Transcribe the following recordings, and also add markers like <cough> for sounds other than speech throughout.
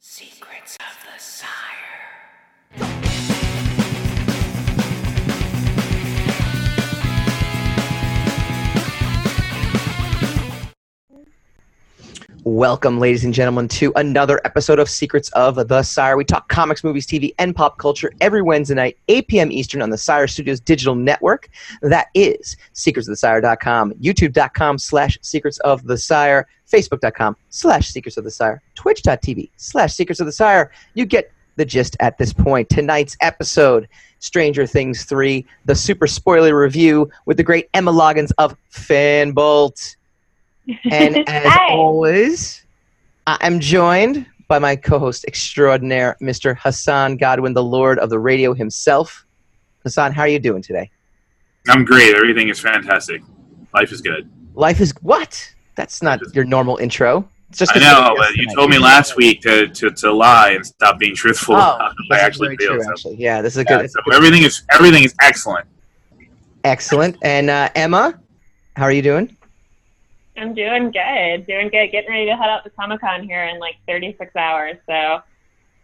Secrets of the Sire. Welcome, ladies and gentlemen, to another episode of Secrets of the Sire. We talk comics, movies, TV, and pop culture every Wednesday night, 8 p.m. Eastern on the Sire Studios digital network. That is secretsofthesire.com, youtube.com slash secrets of the sire, facebook.com slash secrets of the sire, twitch.tv slash secrets of the sire. You get the gist at this point. Tonight's episode, Stranger Things 3, the super spoiler review with the great Emma Loggins of Fanbolt. And <laughs> as Hi. always, I am joined by my co-host extraordinaire, Mr. Hassan Godwin, the Lord of the Radio himself. Hassan, how are you doing today? I'm great. Everything is fantastic. Life is good. Life is what? That's not your normal intro. It's just I a know, but you tonight. told me last week to, to, to lie and stop being truthful Oh, about how I this is actually very feel. true, so, actually. Yeah, this is a yeah, good. it's so a good- everything is everything is excellent. excellent. And uh, Emma, how are you doing? I'm doing good, doing good. Getting ready to head out to Comic Con here in like 36 hours, so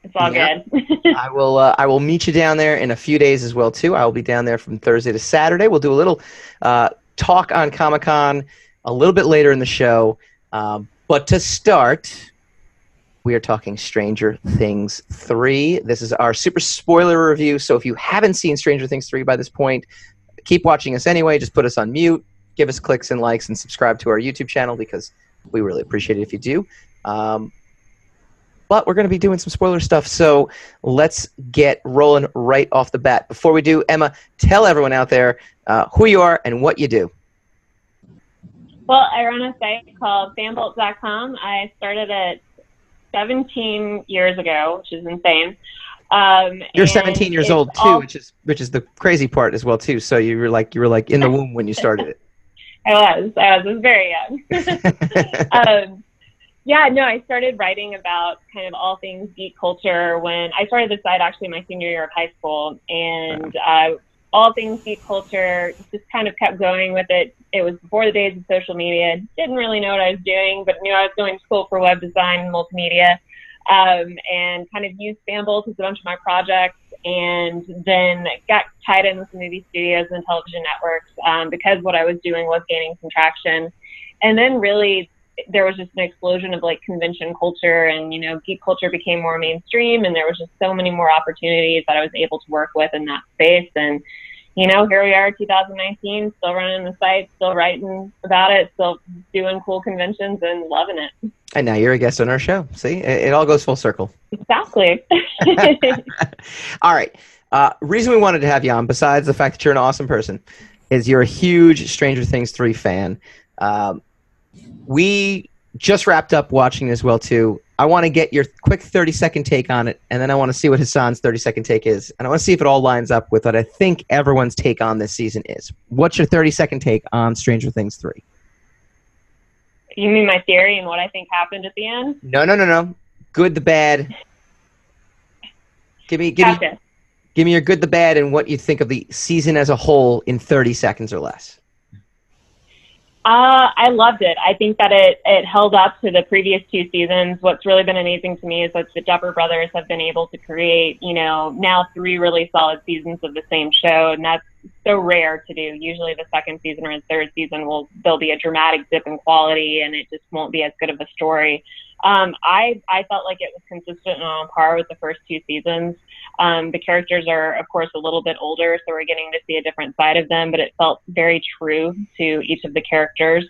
it's all Yeah. good. <laughs> I will. Uh, I will meet you down there in a few days as well too. I will be down there from Thursday to Saturday. We'll do a little uh, talk on Comic Con a little bit later in the show. Um, but to start, we are talking Stranger Things three. This is our super spoiler review. So if you haven't seen Stranger Things three by this point, keep watching us anyway. Just put us on mute. Give us clicks and likes and subscribe to our YouTube channel because we really appreciate it if you do. Um, but we're going to be doing some spoiler stuff. So let's get rolling right off the bat. Before we do, Emma, tell everyone out there uh, who you are and what you do. well, I run a site called fanbolt.com. I started it 17 years ago, which is insane. Um, You're 17 years old too, all- which is which is the crazy part as well too. So you were like you were like in the <laughs> womb when you started it. I was. I was. I was very young. <laughs> <laughs> um, yeah, no, I started writing about kind of all things geek culture when I started the site actually my senior year of high school, and uh, all things geek culture just kind of kept going with it. It was before the days of social media. Didn't really know what I was doing, but knew I was going to school for web design and multimedia, um, and kind of used Fanbolt as a bunch of my projects. And then got tied in with the movie studios and television networks um, because what I was doing was gaining some traction. And then really there was just an explosion of like convention culture and you know geek culture became more mainstream and there was just so many more opportunities that I was able to work with in that space and you know here we are 2019 still running the site still writing about it still doing cool conventions and loving it and now you're a guest on our show. See, it, it all goes full circle. exactly <laughs> <laughs> All right. Uh, reason we wanted to have you on, besides the fact that you're an awesome person, is you're a huge Stranger Things three fan. Um, we just wrapped up watching as well too. I want to get your quick 30 second take on it, and then I want to see what Hassan's 30 second take is, and I want to see if it all lines up with what I think everyone's take on this season is. What's your 30 second take on Stranger Things three? you mean my theory and what I think happened at the end No, no, no, no. Good, the bad. Give me, give me, give me your good, the bad, and what you think of the season as a whole in 30 seconds or less. Uh, I loved it. I think that it, it held up to the previous two seasons. What's really been amazing to me is that the Duffer brothers have been able to create, you know, now three really solid seasons of the same show, and that's so rare to do. Usually, the second season or the third season will there'll be a dramatic dip in quality, and it just won't be as good of a story. Um, I I felt like it was consistent and on par with the first two seasons. Um, the characters are, of course, a little bit older, so we're getting to see a different side of them, but it felt very true to each of the characters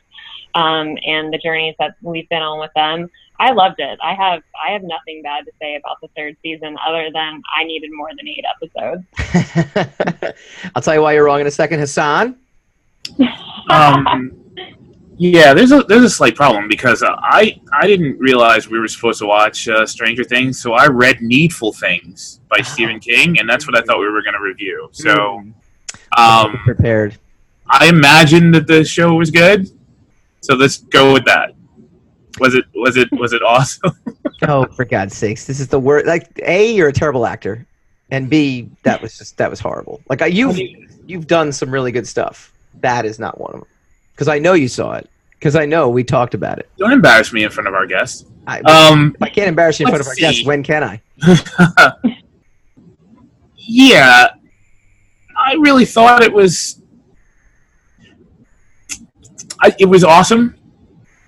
um, and the journeys that we've been on with them. I loved it. I have I have nothing bad to say about the third season other than I needed more than eight episodes. <laughs> I'll tell you why you're wrong in a second, Hassan. Um, yeah, there's a there's a slight problem because uh, I I didn't realize we were supposed to watch uh, Stranger Things, so I read Needful Things by Stephen King, and that's what I thought we were going to review. So um, prepared. I imagined that the show was good, so let's go with that. Was it was it was it <laughs> awesome? Oh, for God's sakes, this is the worst. Like, a, you're a terrible actor, and b, that was just that was horrible. Like, you've you've done some really good stuff. That is not one of them. Because I know you saw it. Because I know we talked about it. Don't embarrass me in front of our guests. I, Um, I can't embarrass you in front of our guests, when can I? <laughs> yeah, I really thought it was. I, it was awesome.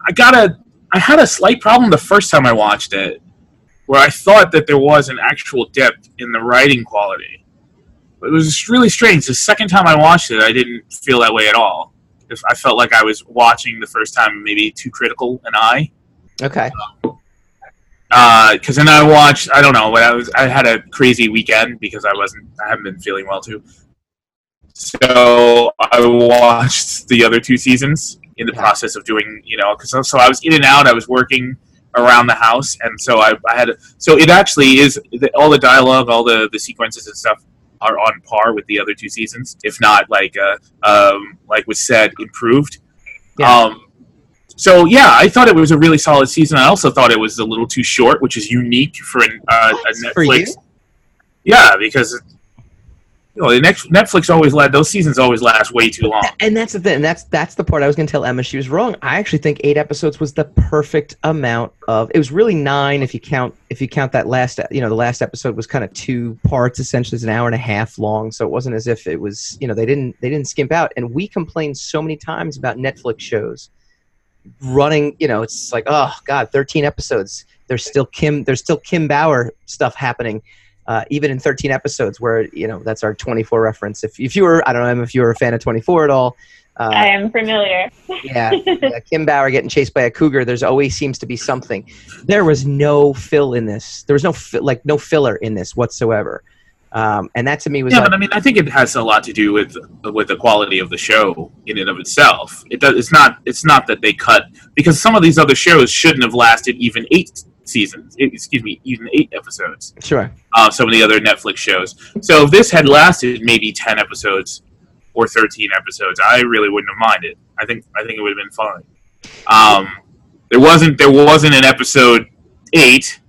I got a. I had a slight problem the first time I watched it, where I thought that there was an actual depth in the writing quality. But it was really strange. The second time I watched it, I didn't feel that way at all. If I felt like I was watching the first time maybe too critical an eye. Okay. Uh, because then I watched. I don't know. But I was. I had a crazy weekend because I wasn't. I haven't been feeling well too. So I watched the other two seasons in the process of doing. You know, because so I was in and out. I was working around the house, and so I, I had. So it actually is the, all the dialogue, all the the sequences and stuff are on par with the other two seasons, if not like uh, um, like was said, improved. Yeah. Um, so yeah, I thought it was a really solid season. I also thought it was a little too short, which is unique for an, uh, a For? Netflix. Yeah, because know the next Netflix always let those seasons always last way too long. And that's the thing. That's that's the part I was going to tell Emma she was wrong. I actually think eight episodes was the perfect amount of. It was really nine if you count if you count that last. You know, the last episode was kind of two parts. Essentially, it's an hour and a half long. So it wasn't as if it was. You know, they didn't they didn't skimp out. And we complained so many times about Netflix shows running. You know, it's like oh god, thirteen episodes. There's still Kim. There's still Kim Bauer stuff happening. Uh, even in 13 episodes, where you know that's our 24 reference. If, if you were, I don't know, if you were a fan of 24 at all, uh, I am familiar. <laughs> yeah, yeah, Kim Bauer getting chased by a cougar. There's always seems to be something. There was no fill in this. There was no fi- like no filler in this whatsoever. Um, and that to me was Yeah, like, but I mean, I think it has a lot to do with with the quality of the show in and of itself. It does. It's not. It's not that they cut because some of these other shows shouldn't have lasted even eight seasons. eh, Excuse me, even eight episodes. sure. uh, some of the other Netflix shows. So if this had lasted maybe ten episodes or thirteen episodes, I really wouldn't have minded. I think I think it would have been fine. Um, there wasn't there wasn't an episode eight,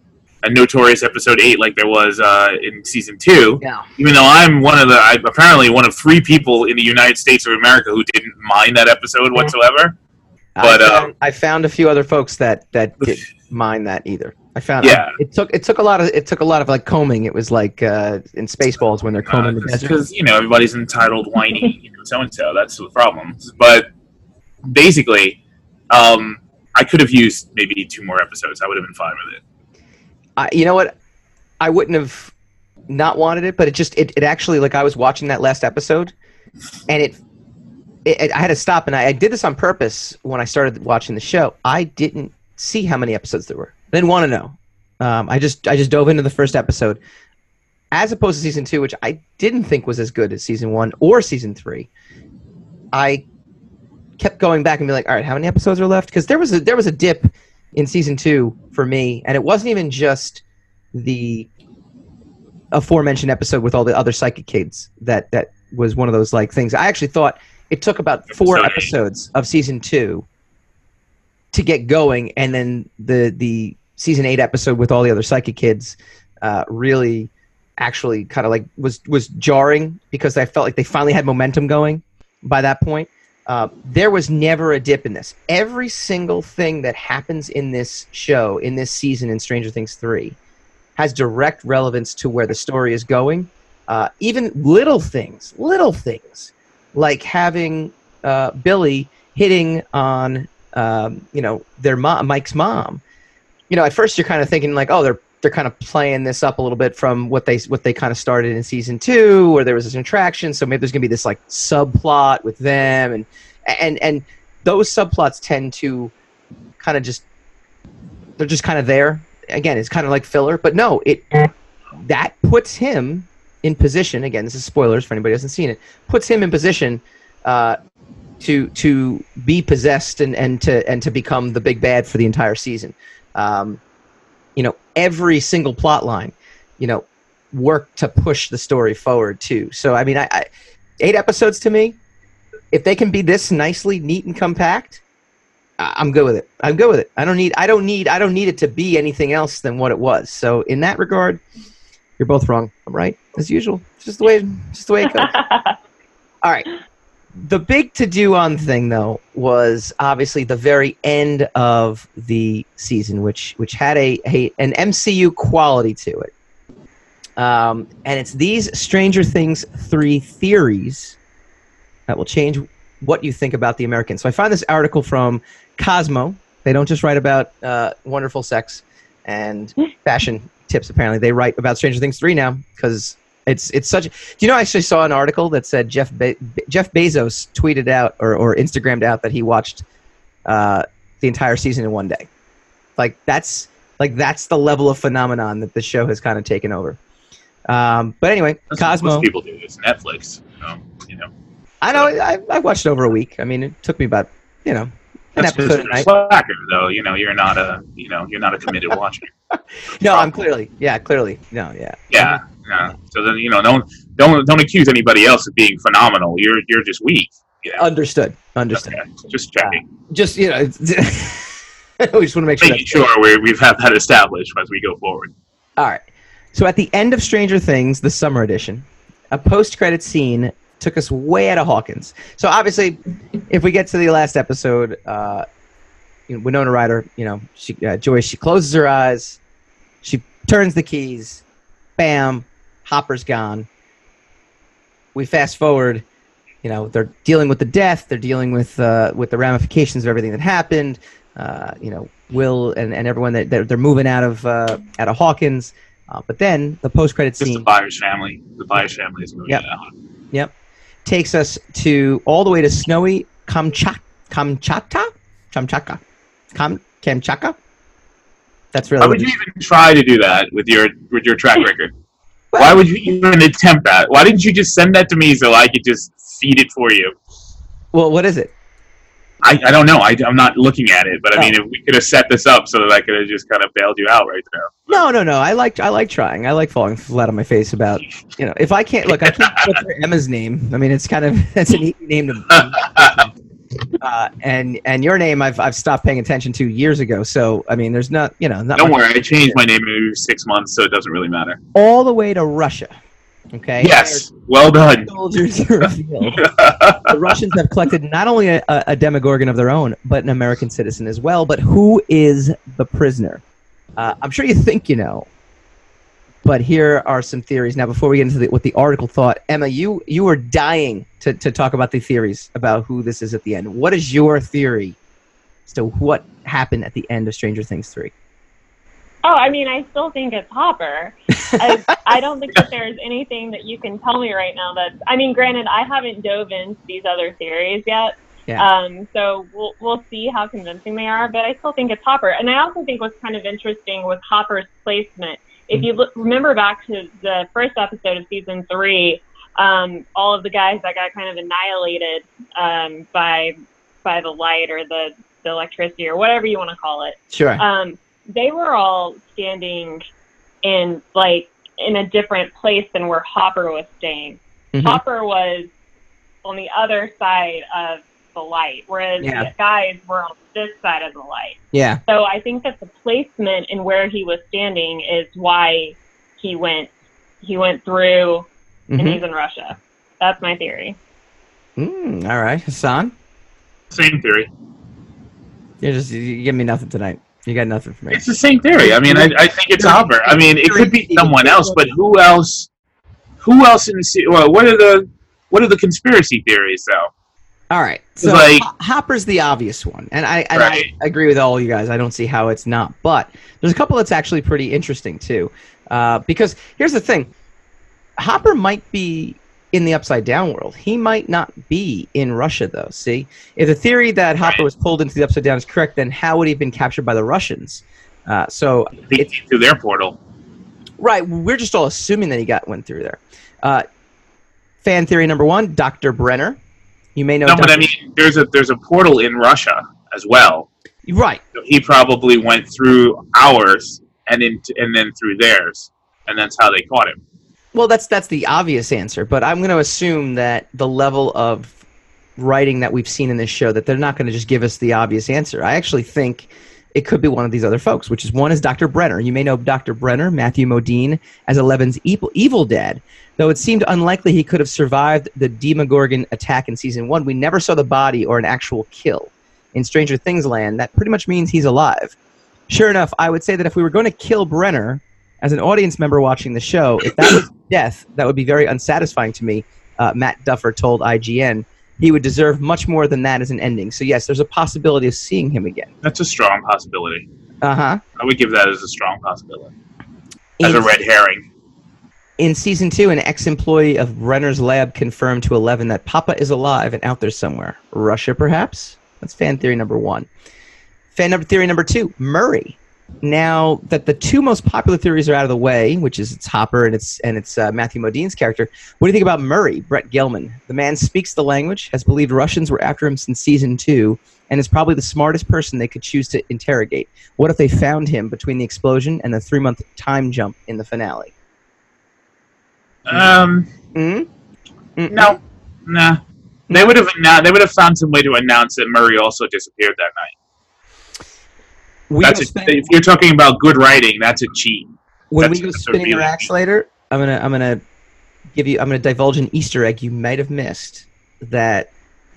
a notorious episode eight like there was uh, in season two. Yeah. Even though I'm one of the I, apparently one of three people in the United States of America who didn't mind that episode whatsoever. But, I, uh, found, I found a few other folks that that didn't mind that either. I found Yeah. it took it took a lot of it took a lot of like combing. It was like uh, in Spaceballs when they're combing the desert. because Uh, you know everybody's entitled, whiny, you know, so and so. That's the problem. But basically, um, I could have used maybe two more episodes. I would have been fine with it. I, you know what? I wouldn't have not wanted it, but it just it, it actually like I was watching that last episode, and it, it- I had to stop, and I, I did this on purpose when I started watching the show. I didn't see how many episodes there were. I didn't want to know. Um, I just I just dove into the first episode, as opposed to season two, which I didn't think was as good as season one or season three. I kept going back and be like, all right, how many episodes are left? Because there was a there was a dip in season two for me, and it wasn't even just the aforementioned episode with all the other psychic kids that that was one of those like things. I actually thought it took about four Episode eight. episodes of season two to get going, and then the the season eight episode with all the other psychic kids uh, really actually kind of like was was jarring because I felt like they finally had momentum going by that point. Uh, there was never a dip in this. Every single thing that happens in this show, in this season in Stranger Things 3, has direct relevance to where the story is going. Uh, even little things, little things, like having uh, Billy hitting on, um, you know, their mom, Mike's mom. You know, at first you're kind of thinking like, oh, they're they're kind of playing this up a little bit from what they what they kind of started in season two, where there was this attraction. So maybe there's gonna be this like subplot with them, and and and those subplots tend to kind of just they're just kind of there. Again, it's kind of like filler, but no, it that puts him in position. Again, this is spoilers for anybody who hasn't seen it. Puts him in position uh, to to be possessed and, and to and to become the big bad for the entire season. Um, you know, every single plot line, you know, work to push the story forward too. So I mean, I, I eight episodes to me, if they can be this nicely neat and compact, I'm good with it. I'm good with it. I don't need I don't need I don't need it to be anything else than what it was. So in that regard, you're both wrong. I'm right as usual. It's just the way just the way it goes. <laughs> All right. the big to do on thing though was obviously the very end of the season, which which had a, a an MCU quality to it. Um, and it's these Stranger Things three theories that will change what you think about the Americans. So I found this article from Cosmo. They don't just write about uh, wonderful sex and fashion tips. Apparently, they write about Stranger Things three now because it's it's such. Do you know? I actually saw an article that said Jeff Be- Jeff Bezos tweeted out or, or Instagrammed out that he watched uh, the entire season in one day. Like that's like that's the level of phenomenon that the show has kind of taken over. Um, but anyway, That's Cosmo. Most people do. It's Netflix. Um, you know, I know I, I watched over a week. I mean, it took me about you know that's because a you're a night. slacker, though. You know, you're not a you know you're not a committed watcher. <laughs> No, I'm clearly yeah, clearly no, yeah. Yeah. Yeah. So then you know don't don't don't accuse anybody else of being phenomenal. You're you're just weak. You know. Understood. Understood. Okay. Just checking. Just you know, <laughs> we just want to make sure. Making sure we we've had that established as we go forward. All right. So at the end of Stranger Things, the summer edition, a post-credit scene took us way out of Hawkins. So obviously, if we get to the last episode, uh, you know, Winona Ryder, you know, she uh, Joyce, she closes her eyes, she turns the keys, bam, Hopper's gone. We fast forward, you know, they're dealing with the death, they're dealing with uh, with the ramifications of everything that happened. Uh, you know, Will and, and everyone that they're, they're moving out of uh, out of Hawkins. Uh, but then the post credit scene. Just the Byers family. The Byers family is moving Yep. out. Takes us to all the way to snowy Kamchatka. Kamchatka? Kamchatka. Kam Kamchatka? That's really Why would you even try to do that with your with your track record? Why would you even attempt that? Why didn't you just send that to me so I could just feed it for you? Well, what is it? I, I don't know. I, I'm not looking at it, but I Oh. mean, if we could have set this up so that I could have just kind of bailed you out right there. No, no, no. I like I like trying. I like falling flat on my face about you know if I can't look I can't put Emma's name. I mean it's kind of <laughs> that's an easy name to. <laughs> Uh, and and your name I've I've stopped paying attention to years ago. So I mean there's not you know not Don't worry, I changed my name every six months, so it doesn't really matter. all the way to Russia. Okay. Yes, well done. <laughs> Soldiers are revealed. the Russians have collected not only a, a Demogorgon of their own, but an American citizen as well. But who is the prisoner? Uh, I'm sure you think you know, but here are some theories. Now, before we get into the, what the article thought, Emma, you you were dying to, to talk about the theories about who this is at the end. What is your theory as to what happened at the end of Stranger Things three? Oh, I mean, I still think it's Hopper. I, <laughs> I don't think that there's anything that you can tell me right now that. I mean, granted, I haven't dove into these other theories yet. Yeah. Um, so we'll we'll see how convincing they are, but I still think it's Hopper. And I also think what's kind of interesting was Hopper's placement. If you look, remember back to the first episode of season three, um, all of the guys that got kind of annihilated um, by by the light or the, the electricity or whatever you want to call it Sure. um, they were all standing in like in a different place than where Hopper was staying. Mhm. Hopper was on the other side of the light, whereas Yeah. the guys were on this side of the light. Yeah. So I think that the placement and where he was standing is why he went he went through and Mhm. he's in Russia. That's my theory. Mm, all right, Hassan. Same theory. You're just you give me nothing tonight. You got nothing for me. It's the same theory. I mean, I, I think it's Hopper. I mean, it could be someone else, but who else? Who else in the se- well? What are the what are the conspiracy theories though? All right. So like- Hopper's the obvious one, and I and Right. I agree with all you guys. I don't see how it's not. But there's a couple that's actually pretty interesting too, uh, because here's the thing: Hopper might be in the Upside Down world. He might not be in Russia, though. See, if the theory that Hopper Right. was pulled into the Upside Down is correct, then how would he have been captured by the Russians? Uh, so They It's- through their portal. Right. We're just all assuming that he got went through there. Uh, fan theory number one: Dr. Brenner. You may know. No, but I mean, there's a there's a portal in Russia as well. right. So he probably went through ours and into, and then through theirs, and that's how they caught him. Well, that's that's the obvious answer, but I'm going to assume that the level of writing that we've seen in this show that they're not going to just give us the obvious answer. I actually think it could be one of these other folks, which is one is Dr. Brenner. You may know Dr. Brenner, Matthew Modine, as Eleven's evil, evil dad. Though it seemed unlikely he could have survived the Demogorgon attack in season one, we never saw the body or an actual kill. In Stranger Things land, that pretty much means he's alive. Sure enough, I would say that if we were going to kill Brenner, as an audience member watching the show, if that was death, that would be very unsatisfying to me. Uh, Matt Duffer told IGN he would deserve much more than that as an ending. So yes, there's a possibility of seeing him again. That's a strong possibility. Uh huh. I would give that as a strong possibility. As a red herring. In season two, an ex-employee of Brenner's lab confirmed to Eleven that Papa is alive and out there somewhere. Russia, perhaps. That's fan theory number one. Fan number theory number two: Murray. Now that the two most popular theories are out of the way, which is it's Hopper and it's and it's uh, Matthew Modine's character, what do you think about Murray, Brett Gelman? The man speaks the language, has believed Russians were after him since season two, and is probably the smartest person they could choose to interrogate. What if they found him between the explosion and the three-month time jump in the finale? Um, hmm no, nah. They would have now. They would have found some way to announce that Murray also disappeared that night. We That's a, spin- if you're talking about good writing, that's a cheat. when that's- we go spinning your really- axe later, I'm gonna I'm gonna give you I'm gonna divulge an Easter egg you might have missed that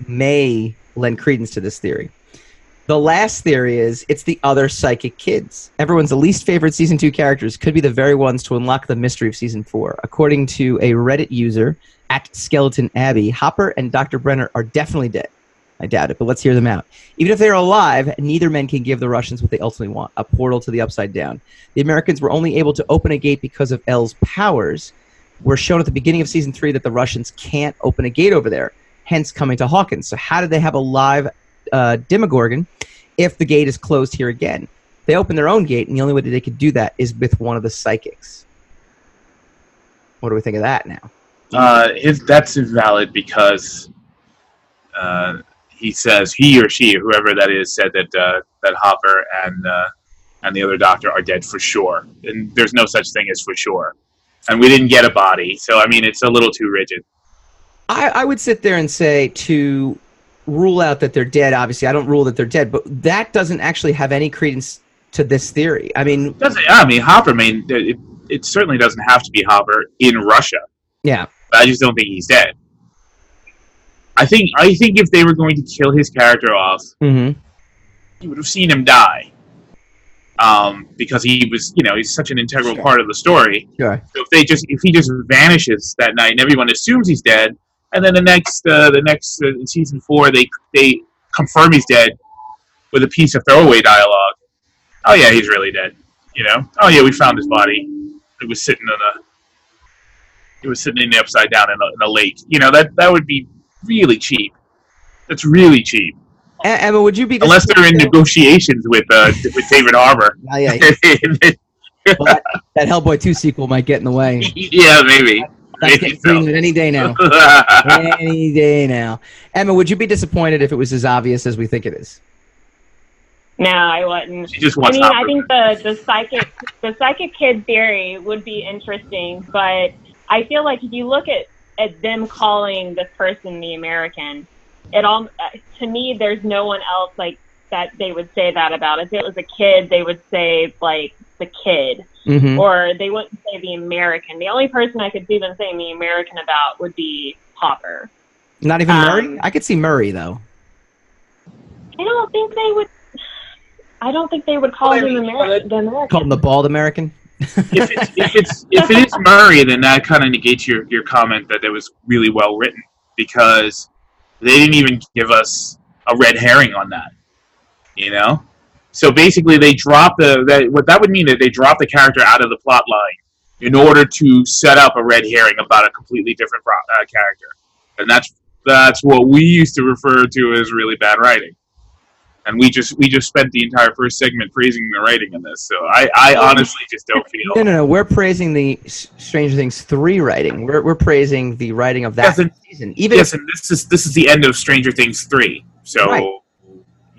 may lend credence to this theory. The last theory is it's the other psychic kids. Everyone's the least favorite season two characters could be the very ones to unlock the mystery of season four. According to a Reddit user at Skeleton Abbey, Hopper and Dr. Brenner are definitely dead. I doubt it, but let's hear them out. Even if they're alive, neither men can give the Russians what they ultimately want a portal to the upside down. The Americans were only able to open a gate because of El's powers. We're shown at the beginning of season three that the Russians can't open a gate over there, hence coming to Hawkins. So, how did they have a live uh, Demogorgon if the gate is closed here again? They opened their own gate, and the only way that they could do that is with one of the psychics. What do we think of that now? Uh, his, that's invalid because uh, he says he or she, whoever that is, said that uh, that Hopper and uh, and the other doctor are dead for sure, and there's no such thing as for sure. And we didn't get a body, so I mean, it's a little too rigid. I, I would sit there and say to rule out that they're dead. Obviously, I don't rule that they're dead, but that doesn't actually have any credence to this theory. I mean, Doesn't I mean Hopper? I mean, it, it certainly doesn't have to be Hopper in Russia. yeah, I just don't think he's dead. I think I think if they were going to kill his character off, hmm you would have seen him die. Um, because he was, you know, he's such an integral Sure. part of the story. sure. So if they just, if he just vanishes that night, and everyone assumes he's dead, and then the next, uh, the next uh, in season four, they they confirm he's dead with a piece of throwaway dialogue. Oh yeah, he's really dead. You know. Oh yeah, we found his body. It was sitting in a. It was sitting in the upside down in a, in a lake. You know that that would be really cheap. That's really cheap. Emma, would you be Unless they're in negotiations with uh, with David Harbour. Oh, yeah, <laughs> well, that, that Hellboy two sequel might get in the way. yeah, maybe. That's Maybe getting so. greenlit any day now. <laughs> any day now. Emma, would you be disappointed if it was as obvious as we think it is? No, I wouldn't. She just I wants mean, I think the the psychic the psychic kid theory would be interesting, but I feel like if you look at at them calling this person the American, it all uh, to me there's no one else like that they would say that about. If it was a kid, they would say like the kid, Mm-hmm. or they wouldn't say the American. The only person I could see them saying the American about would be Hopper. Not even Um, Murray? I could see Murray, though. I don't think they would. I don't think they would call Well, him the American. Call him the bald American? If it's if it's if it is Murray, then that kind of negates your your comment that it was really well written because they didn't even give us a red herring on that. You know, so basically they dropped the that what that would mean that they dropped the character out of the plot line in order to set up a red herring about a completely different pro- uh, character, and that's that's what we used to refer to as really bad writing. And we just we just spent the entire first segment praising the writing in this. So I, I honestly just don't feel No, no, no. We're praising the Stranger Things 3 writing. We're, we're praising the writing of that Yes, and- season. Even yes, and this is this is the end of Stranger Things three. So, Right.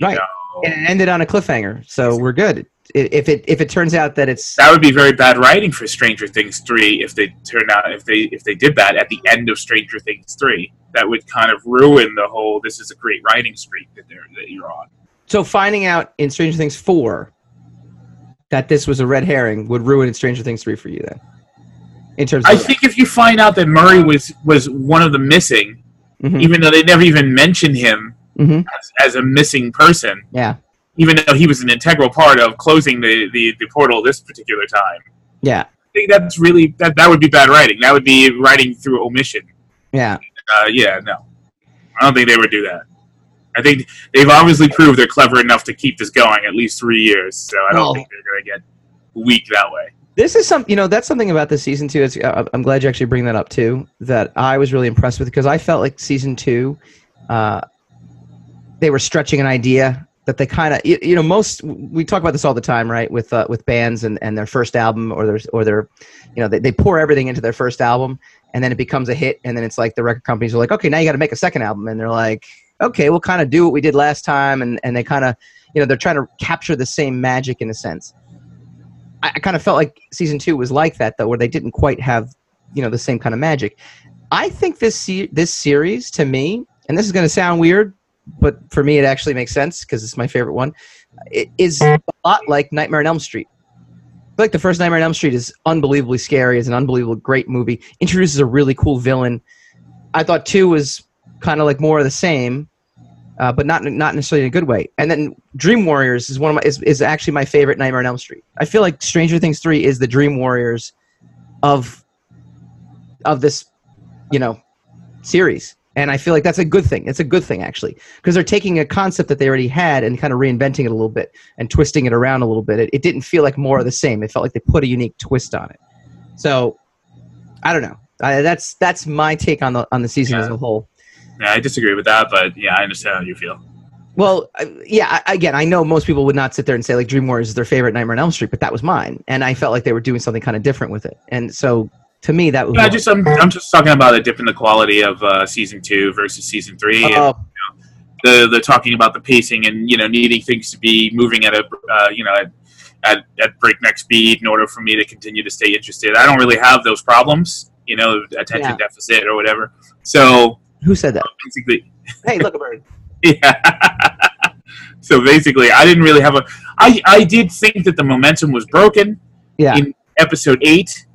Right. know, and it ended on a cliffhanger, so we're good. If it if it turns out that it's that would be very bad writing for Stranger Things three if they turn out if they if they did that at the end of Stranger Things three. That would kind of ruin the whole. This is a great writing streak that they're that you're on. So finding out in Stranger Things four that this was a red herring would ruin in Stranger Things three for you then. In terms of I think if you find out that Murray was was one of the missing, Mhm. even though they never even mentioned him Mhm. as, as a missing person, Yeah. even though he was an integral part of closing the, the, the portal this particular time. Yeah. I think that's really that that would be bad writing. That would be writing through omission. Yeah. Uh, yeah, no, I don't think they would do that. I think they've obviously proved they're clever enough to keep this going at least three years. So I don't think they're going to get weak that way. This is some, you know, that's something about this season two. It's, uh, I'm glad you actually bring that up too. That I was really impressed with because I felt like season two, uh, they were stretching an idea that they kind of, you, you know, most we talk about this all the time, right? With uh, with bands and, and their first album or their or their, you know, they, they pour everything into their first album and then it becomes a hit and then it's like the record companies are like, okay, now you got to make a second album and they're like, okay, we'll kind of do what we did last time and and they kind of, you know, they're trying to capture the same magic in a sense. I, I kind of felt like season two was like that though, where they didn't quite have, you know, the same kind of magic. I think this se- this series to me, and this is going to sound weird, but for me it actually makes sense because it's my favorite one. It is a lot like Nightmare on Elm Street. I like the first Nightmare on Elm Street is unbelievably scary. It's an unbelievable great movie. Introduces a really cool villain. I thought two was kind of like more of the same, uh, but not not necessarily in a good way. And then Dream Warriors is one of my is, is actually my favorite Nightmare on Elm Street. I feel like Stranger Things three is the Dream Warriors of of this, you know, series. And I feel like that's a good thing. It's a good thing actually, because they're taking a concept that they already had and kind of reinventing it a little bit and twisting it around a little bit. It, it didn't feel like more of the same. It felt like they put a unique twist on it. So, I don't know. I, that's that's my take on the on the season as a whole. Yeah, I disagree with that, but yeah, I understand how you feel. Well, yeah. Again, I know most people would not sit there and say like Dream Warriors is their favorite Nightmare on Elm Street, but that was mine, and I felt like they were doing something kind of different with it. And so, to me, that was. I just I'm, I'm just talking about a dip in the quality of uh, season two versus season three. and Oh, the the talking about the pacing and you know needing things to be moving at a uh, you know at, at at breakneck speed in order for me to continue to stay interested. I don't really have those problems, you know, attention Yeah. deficit or whatever. So who said that? basically, Hey, look, <laughs> a bird. yeah. <laughs> so basically, I didn't really have a. I I did think that the momentum was broken. Yeah. In episode eight,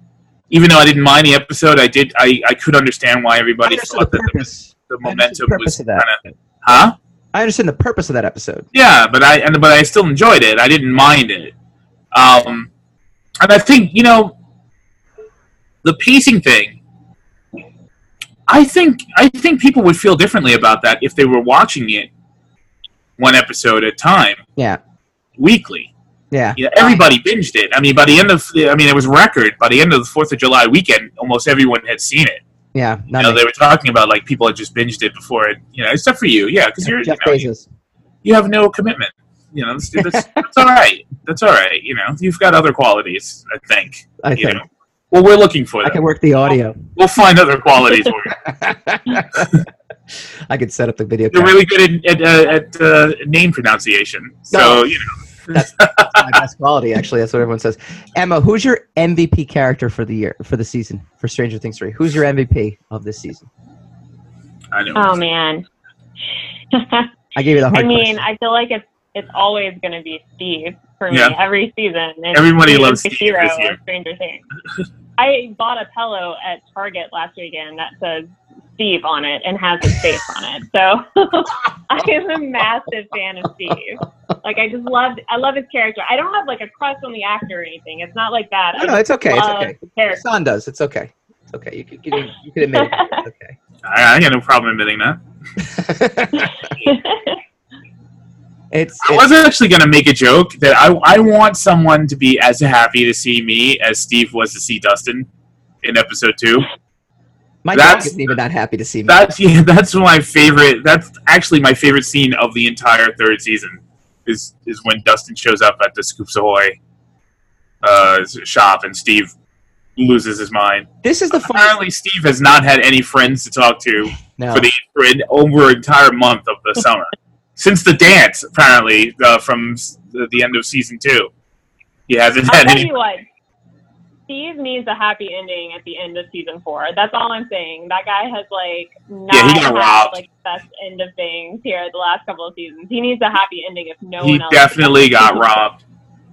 even though I didn't mind the episode, I did. I I could understand why everybody thought the that the, the momentum the was of that. kind of. Huh? I understand the purpose of that episode. Yeah, but I and but I still enjoyed it. I didn't mind it. Um, and I think you know the pacing thing. I think I think people would feel differently about that if they were watching it one episode at a time, Yeah, weekly. yeah, You know, everybody binged it. I mean, by the end of I mean, it was record. By the end of the Fourth of July weekend, almost everyone had seen it. yeah. You know, they were talking about like people had just binged it before it. You know, except for you, yeah, because you're Jeff you, know, you- you have no commitment. You know, that's, <laughs> that's, that's all right. That's all right. You know, you've got other qualities. I think. I You think know, well, we're looking for it. I can work the audio. We'll find other qualities for you. <laughs> I could set up the video. You're camera. really good at, at, uh, at uh, name pronunciation. So No. you know, <laughs> That's my best quality, actually. That's what everyone says. Emma, who's your MVP character for the year, for the season, for Stranger Things 3? Who's your MVP of this season? I know. Oh man. <laughs> I gave you the hard I mean, question. I feel like it's it's always going to be Steve for me Yeah. every season. It's, Everybody he is loves the Steve this year. Stranger Things. <laughs> I bought a pillow at Target last weekend that says Steve on it and has his face on it. So <laughs> I am a massive fan of Steve. Like I just loved I love his character. I don't have like a crush on the actor or anything. It's not like that. No, no, it's okay. It's okay. the character. son does. It's okay. It's okay. You can, you can, you can admit it. It's okay. <laughs> I, I got no problem admitting that. It's, I was actually going to make a joke that I, I want someone to be as happy to see me as Steve was to see Dustin in episode two. my dog that's- isn't even that happy to see me. That's <laughs> yeah, that's my favorite. That's actually my favorite scene of the entire third season. Is is when Dustin shows up at the Scoops Ahoy uh, shop and Steve loses his mind. This is the fun. Apparently, Steve has not had any friends to talk to No. for the for an, over an entire month of the summer <laughs> since the dance. Apparently, uh, from the, the end of season two, he hasn't I'll had tell any. you what. Steve needs a happy ending at the end of season four. That's all I'm saying. That guy has like not Yeah, he got had robbed. like best end of things here the last couple of seasons. He needs a happy ending if no he one else. He definitely got robbed.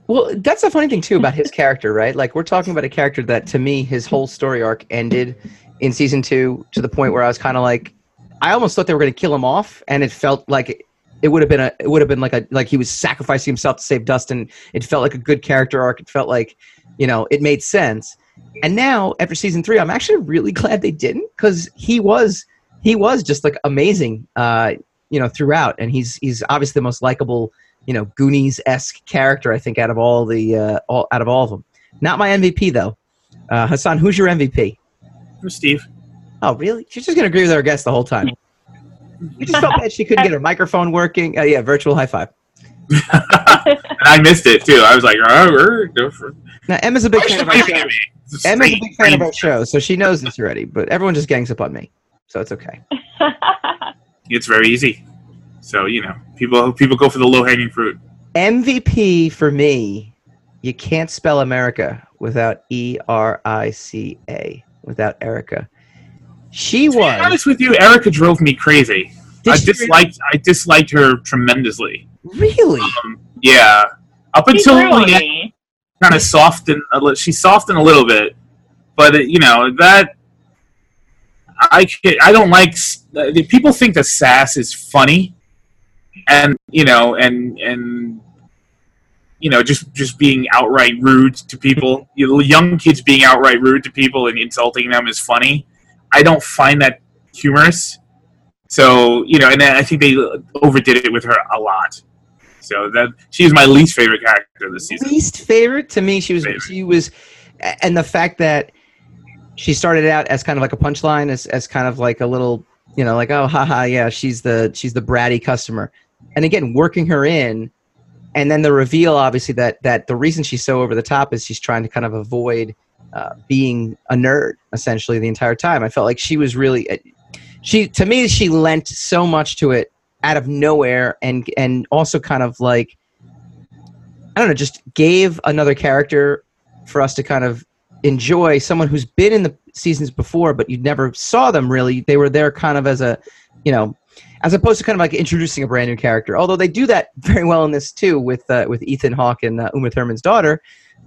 Well, that's the funny thing too about his character, right? Like we're talking about a character that to me his whole story arc ended in season 2 to the point where I was kind of like I almost thought they were going to kill him off and it felt like it would have been a it would have been like a like he was sacrificing himself to save Dustin. It felt like a good character arc. It felt like, you know, it made sense. And now after season 3, I'm actually really glad they didn't cuz he was he was just like amazing uh you know throughout and he's he's obviously the most likable you know Goonies esque character. I think out of all the uh, all out of all of them. Not my MVP though. Uh, Hassan, who's your MVP? Steve. Oh, really? She's just gonna agree with our guest the whole time. We just felt bad she couldn't get her microphone working. Uh, yeah, virtual high five. and I missed it too. I was like, oh, we're go for Now Emma's a big fan of our show. Emma's a big fan of our show, so she knows this already. But everyone just gangs up on me, so it's okay. <laughs> It's very easy. So you know, people people go for the low hanging fruit. MVP for me, you can't spell America without E R I C A, without Erica. She was To be was. honest with you, Erica drove me crazy. Did I she disliked I disliked her tremendously. really? Um, yeah, up He until grew on the end, me. kind of softened. A li- she softened a little bit, but uh, you know that I ca- I don't like. uh, People think that sass is funny, and you know, and and you know, just just being outright rude to people. You know, young kids being outright rude to people and insulting them is funny. I don't find that humorous. So you know, and I think they overdid it with her a lot. So that she's my least favorite character this season. least favorite to me she was Favorite. she was and the fact that she started out as kind of like a punchline as, as kind of like a little you know like oh haha yeah she's the she's the bratty customer and again working her in and then the reveal obviously that that the reason she's so over the top is she's trying to kind of avoid uh, being a nerd essentially the entire time i felt like she was really uh, she to me she lent so much to it out of nowhere and and also kind of like I don't know, just gave another character for us to kind of enjoy someone who's been in the seasons before, but you never saw them really. They were there kind of as a, you know, as opposed to kind of like introducing a brand new character. Although they do that <laughs> very well in this too with uh, with Ethan Hawke and uh, Uma Thurman's daughter,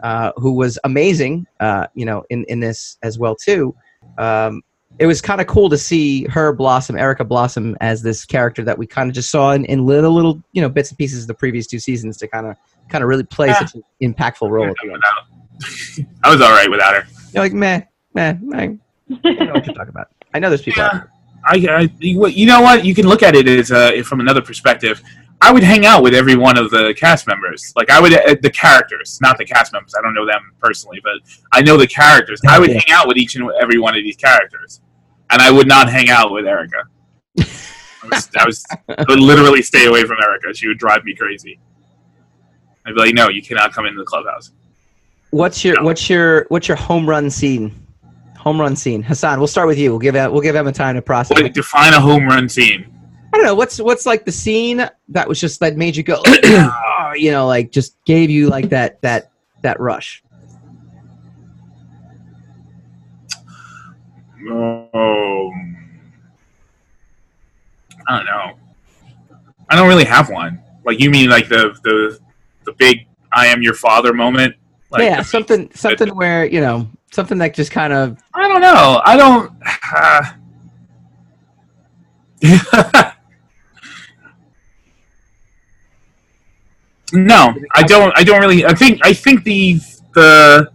uh, who was amazing, uh, you know, in in this as well too. Um, it was kind of cool to see her blossom, Erica blossom, as this character that we kind of just saw in, in little little you know bits and pieces of the previous two seasons to kind of kind of really play Yeah. such an impactful role. At the end. Without- <laughs> I was all right without her. You're like, meh, meh, meh. I don't know what you're talking about. I know there's people. out Yeah. there. I, I you know what you can look at it as uh, from another perspective. I would hang out with every one of the cast members. Like I would uh, the characters, not the cast members. I don't know them personally, but I know the characters. I would hang out with each and every one of these characters, and I would not hang out with Erica. <laughs> I, was, I, was, I would literally stay away from Erica. She would drive me crazy. I'd be like, "No, you cannot come into the clubhouse." What's your No. what's your what's your home run scene? Home run scene. Hassan, we'll start with you. We'll give we'll give Emma time to process. What, define a home run scene. I don't know what's what's like the scene that was just that made you go, <clears throat> "Ah," you know, like just gave you like that that that rush. Um, I don't know. I don't really have one. Like you mean like the the the big "I am your father" moment? Like, yeah, something something where you know something that just kind of I don't know. I don't. <sighs> <sighs> Uh, <laughs> no, I don't. I don't really. I think. I think the the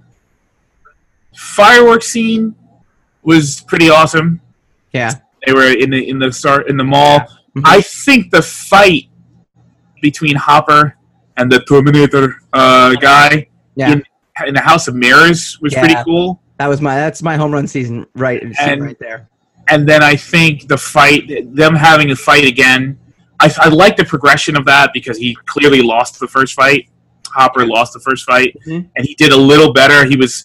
fireworks scene was pretty awesome. yeah. They were in the in the start in the mall. Mhm. I think the fight between Hopper and the Terminator uh, guy Yeah, in, in the House of Mirrors was pretty Yeah. cool. that was my that's my home run season right And- right there. And then I think the fight, them having a fight again. I, I like the progression of that because he clearly lost the first fight. Hopper lost the first fight, Mhm. and he did a little better. He was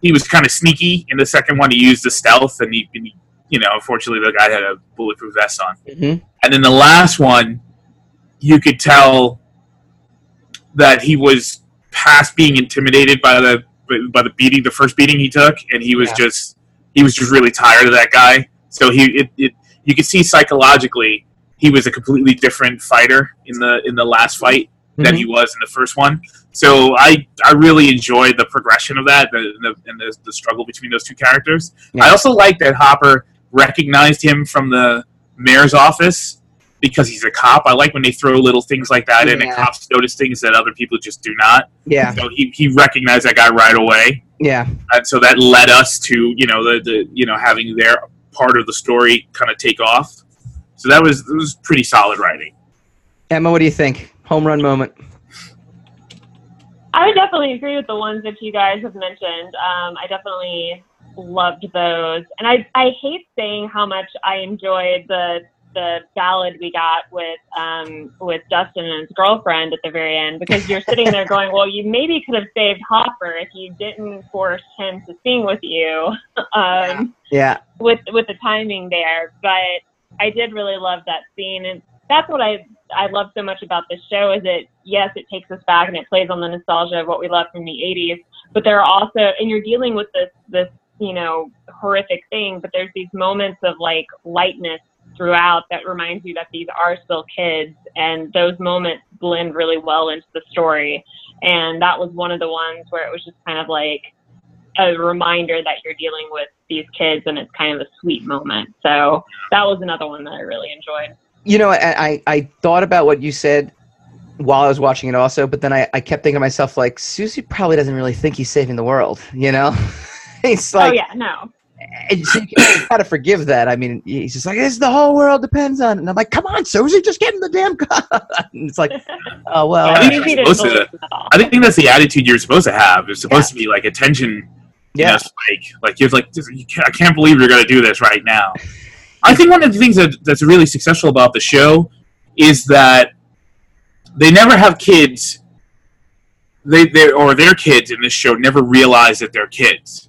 he was kind of sneaky in the second one. He used the stealth, and he, and he you know, unfortunately, the guy had a bulletproof vest on. hmm And then the last one, you could tell that he was past being intimidated by the by the beating, the first beating he took, and he was Yeah. just he was just really tired of that guy. So he it, it you could see psychologically he was a completely different fighter in the in the last fight than Mhm. he was in the first one. So I I really enjoyed the progression of that the, the, and the, the struggle between those two characters. Yeah. I also like that Hopper recognized him from the mayor's office because he's a cop. I like when they throw little things like that in and Yeah. cops notice things that other people just do not. Yeah, So he, he recognized that guy right away. yeah. And so that led us to, you know, the, the you know, having their part of the story kind of take off. So that was it was pretty solid writing. Emma, what do you think? Home run moment. I would definitely agree with the ones that you guys have mentioned. Um, I definitely loved those, and I I hate saying how much I enjoyed the the ballad we got with um, with Dustin and his girlfriend at the very end because you're sitting there going, well, you maybe could have saved Hopper if you didn't force him to sing with you. <laughs> Um, Yeah, with with the timing there. But I did really love that scene, and that's what I I love so much about this show is that yes, it takes us back and it plays on the nostalgia of what we loved from the '80s. But there are also, and you're dealing with this this you know horrific thing, but there's these moments of like lightness throughout that reminds you that these are still kids, and those moments blend really well into the story. And that was one of the ones where it was just kind of like a reminder that you're dealing with these kids and it's kind of a sweet moment. So that was another one that I really enjoyed. you know, I, I thought about what you said while I was watching it also, but then I, I kept thinking to myself like Susie probably doesn't really think he's saving the world, you know? <laughs> it's oh, like oh yeah, no. And so you gotta forgive that. I mean, he's just like, "This the whole world depends on," it. and I'm like, "Come on, Susie, just get in the damn car." <laughs> and it's like, <laughs> oh well, I Yeah, think he you're didn't supposed to- believe it at all. I think that's the attitude you're supposed to have. It's supposed to be like attention, you yeah, know, spike. Like you're like, you can't, I can't believe you're going to do this right now. I think one of the things that, that's really successful about the show is that they never have kids. They, they or their kids in this show never realize that they're kids.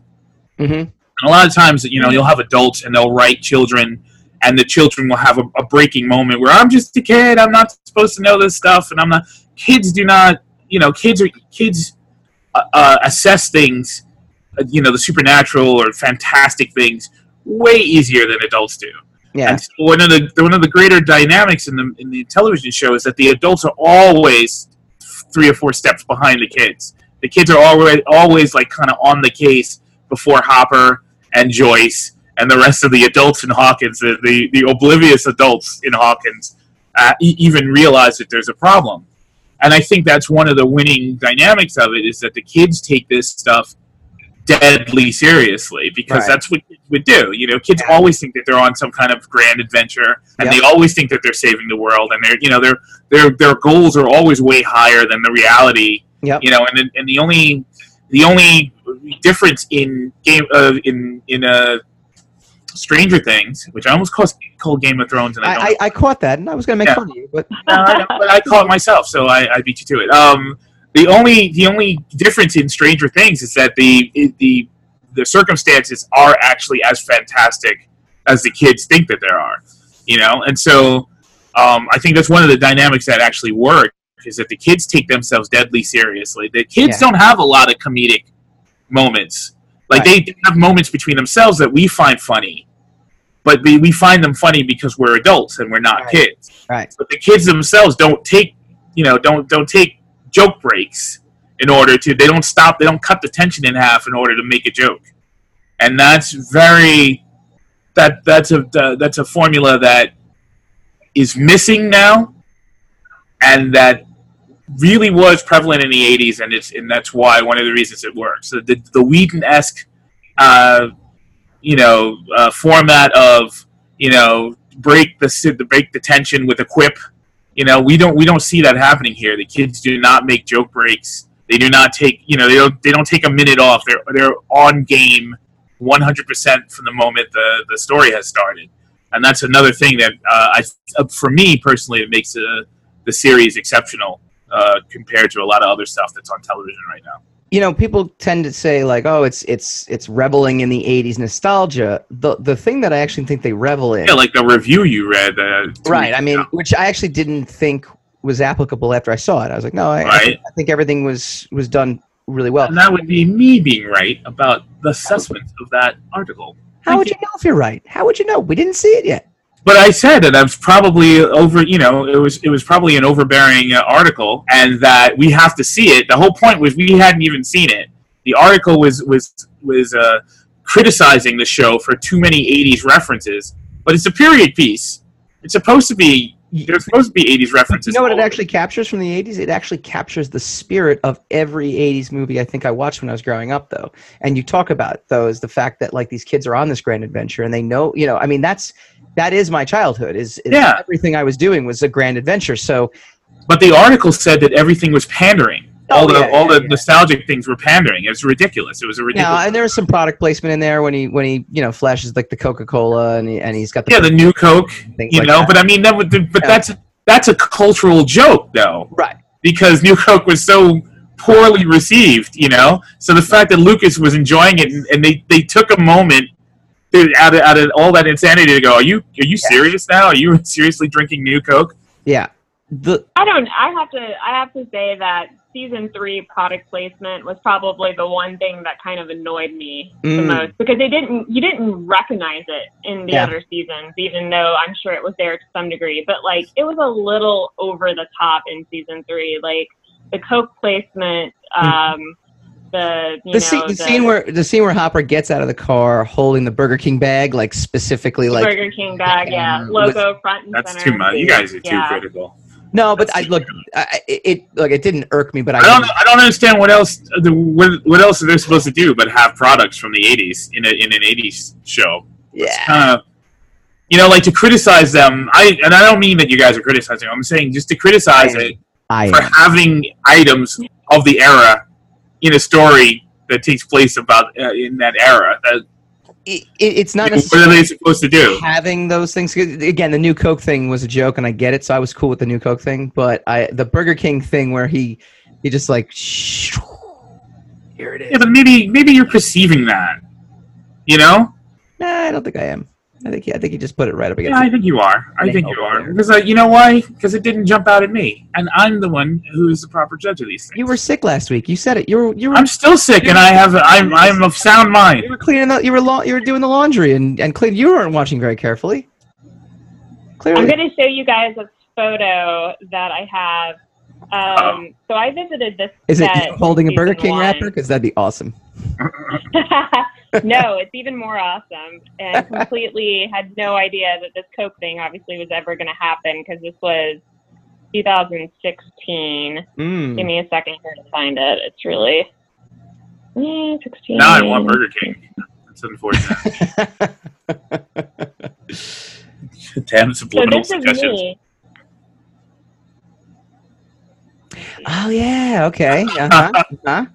hmm And a lot of times, you know, you'll have adults and they'll write children, and the children will have a, a breaking moment where I'm just a kid. I'm not supposed to know this stuff, and I'm not. Kids do not. You know, kids are kids uh, uh, assess things. uh, You know, the supernatural or fantastic things way easier than adults do. yeah, so one of the one of the greater dynamics in the in the television show is that the adults are always three or four steps behind the kids. The kids are always always like kind of on the case before Hopper and Joyce and the rest of the adults in Hawkins, the the, the oblivious adults in Hawkins, uh, e- even realize that there's a problem. And I think that's one of the winning dynamics of it is that the kids take this stuff deadly seriously because Right. that's what kids would do. You know, kids Yeah. always think that they're on some kind of grand adventure, and Yep. they always think that they're saving the world, and they're you know their their their goals are always way higher than the reality. Yep. You know, and and the only the only difference in game uh, in in uh, Stranger Things, which I almost called, called Game of Thrones, and I, don't I, I, I caught that, and I was gonna make Yeah. fun of you, but no, I know, but I call it myself, so I, I beat you to it. Um, the only the only difference in Stranger Things is that the the the circumstances are actually as fantastic as the kids think that there are, you know. And so, um, I think that's one of the dynamics that actually work is that the kids take themselves deadly seriously. The kids Yeah. don't have a lot of comedic moments. Like they have moments between themselves that we find funny, but we, we find them funny because we're adults and we're not Right. kids right, but the kids themselves don't take you know don't don't take joke breaks in order to they don't stop they don't cut the tension in half in order to make a joke and that's very that that's a that's a formula that is missing now and that really was prevalent in the 80s and it's and that's why one of the reasons it works so the, the Whedon-esque uh, you know uh, format of you know break the break the tension with a quip. You know, we don't we don't see that happening here. The kids do not make joke breaks. They do not take you know they don't they don't take a minute off. They're they're on game, one hundred percent from the moment the the story has started. And that's another thing that uh, I for me personally it makes the the series exceptional uh, compared to a lot of other stuff that's on television right now. you know, people tend to say like, "Oh, it's it's it's reveling in the '80s nostalgia." The the thing that I actually think they revel in, Yeah, like the review you read. Uh, right? I mean, ago. which I actually didn't think was applicable after I saw it. I was like, "No, I, I, Right. think, I think everything was was done really well. And that would be me being right about the assessment of that article. How would you know if you're right? How would you know? We didn't see it yet. But I said that I was probably over. You know, it was it was probably an overbearing uh, article, and that we have to see it. The whole point was we hadn't even seen it. The article was was was uh, criticizing the show for too many '80s references, but it's a period piece. It's supposed to be. There's supposed to be '80s references. You know what it actually captures from the 80s? It actually captures the spirit of every 80s movie I think I watched when I was growing up, though. And you talk about those, the fact that like these kids are on this grand adventure and they know, you know, I mean, that's that is my childhood. Is, is Yeah. everything I was doing was a grand adventure. So But the article said that everything was pandering. Oh, all Oh, the yeah, all yeah, the yeah. nostalgic things were pandering. It was ridiculous. It was a ridiculous. now, and there was some product placement in there when he when he you know flashes like the Coca Cola and he, and he's got the yeah, the new Coke. You like know, that. but I mean, that would, but Yeah. that's that's a cultural joke, though. right. because New Coke was so poorly received, you know. So the fact that Lucas was enjoying it and, and they, they took a moment to, out of out of all that insanity to go, are you are you serious now? Are you <laughs> seriously drinking New Coke? Yeah. The I don't. I have to. I have to say that season three product placement was probably the one thing that kind of annoyed me the Mm. most because they didn't. You didn't recognize it in the Yeah. other seasons, even though I'm sure it was there to some degree. But like, it was a little over the top in season three. Like the Coke placement. Um, the you the, know scene, the scene where the scene where Hopper gets out of the car holding the Burger King bag, like specifically like Burger King bag, yeah, logo front and That's center. too much. You guys are too Yeah. critical. no, but I look, I, it, it like it didn't irk me, but I, I don't didn't- I don't understand what else the what, what else are they supposed to do but have products from the 80s in a, in an 80s show. yeah, kind of you know like to criticize them i and i don't mean that you guys are criticizing i'm saying just to criticize I it I for am. having items of the era in a story that takes place about uh, in that era that, It, it, it's not what are they supposed to do? having those things again the new coke thing was a joke and i get it so i was cool with the new coke thing but i the burger king thing where he he just like shh, here it is. Yeah but maybe maybe you're perceiving that you know? Nah, i don't think i am i think he, i think he just put it right up against yeah i think you are. I think you are. Because uh, you know why? Because it didn't jump out at me. And i'm the one who is the proper judge of these things. You were sick last week. You said it. You were you were i'm still sick and i have i'm i'm of sound mind. You were cleaning the, you were la- you were doing the laundry and and clean you weren't watching very carefully. Clearly. I'm going to show you guys a photo that I have. Um, so I visited this. is it set you holding a burger king one. wrapper? because that'd be awesome <laughs> <laughs> no, it's even more awesome, and <laughs> completely had no idea that this Coke thing obviously was ever going to happen because this was 2016. Give mm. me a second here to find it. It's really eh, 16. now i want burger king that's unfortunate <laughs> Damn So subliminal this is suggestions. me. oh yeah okay uh-huh. uh-huh.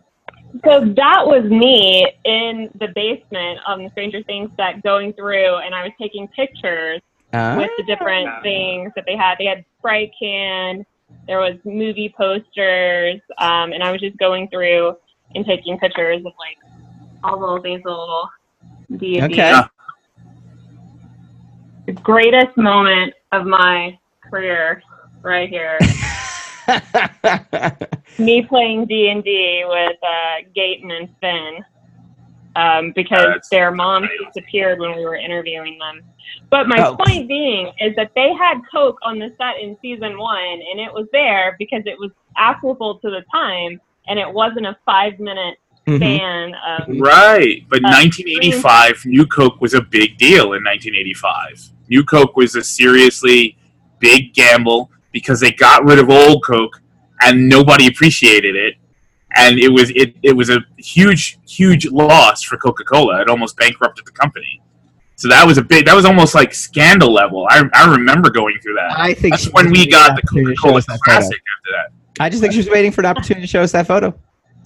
So that was me in the basement on the Stranger Things set going through, and I was taking pictures Uh, with the different things that they had. They had Sprite can, there was movie posters, um, and I was just going through and taking pictures of like all of these little D&D. Okay. The greatest moment of my career right here. <laughs> Me playing D&D with uh, Gaten and Finn. Um, because That's their mom amazing. disappeared when we were interviewing them. But my Oh. point being is that they had Coke on the set in season one, and it was there because it was applicable to the time, and it wasn't a five minute Mhm. span of. Right, but Uh, 1985, New Coke was a big deal in 1985. New Coke was a seriously big gamble because they got rid of old Coke and nobody appreciated it, and it was it, it was a huge huge loss for Coca Cola. It almost bankrupted the company. So that was a big. That was almost like scandal level. I, I remember going through that. I think That's when we got the Coca Cola. Classic after that. I just think she was waiting for an opportunity to show us that photo.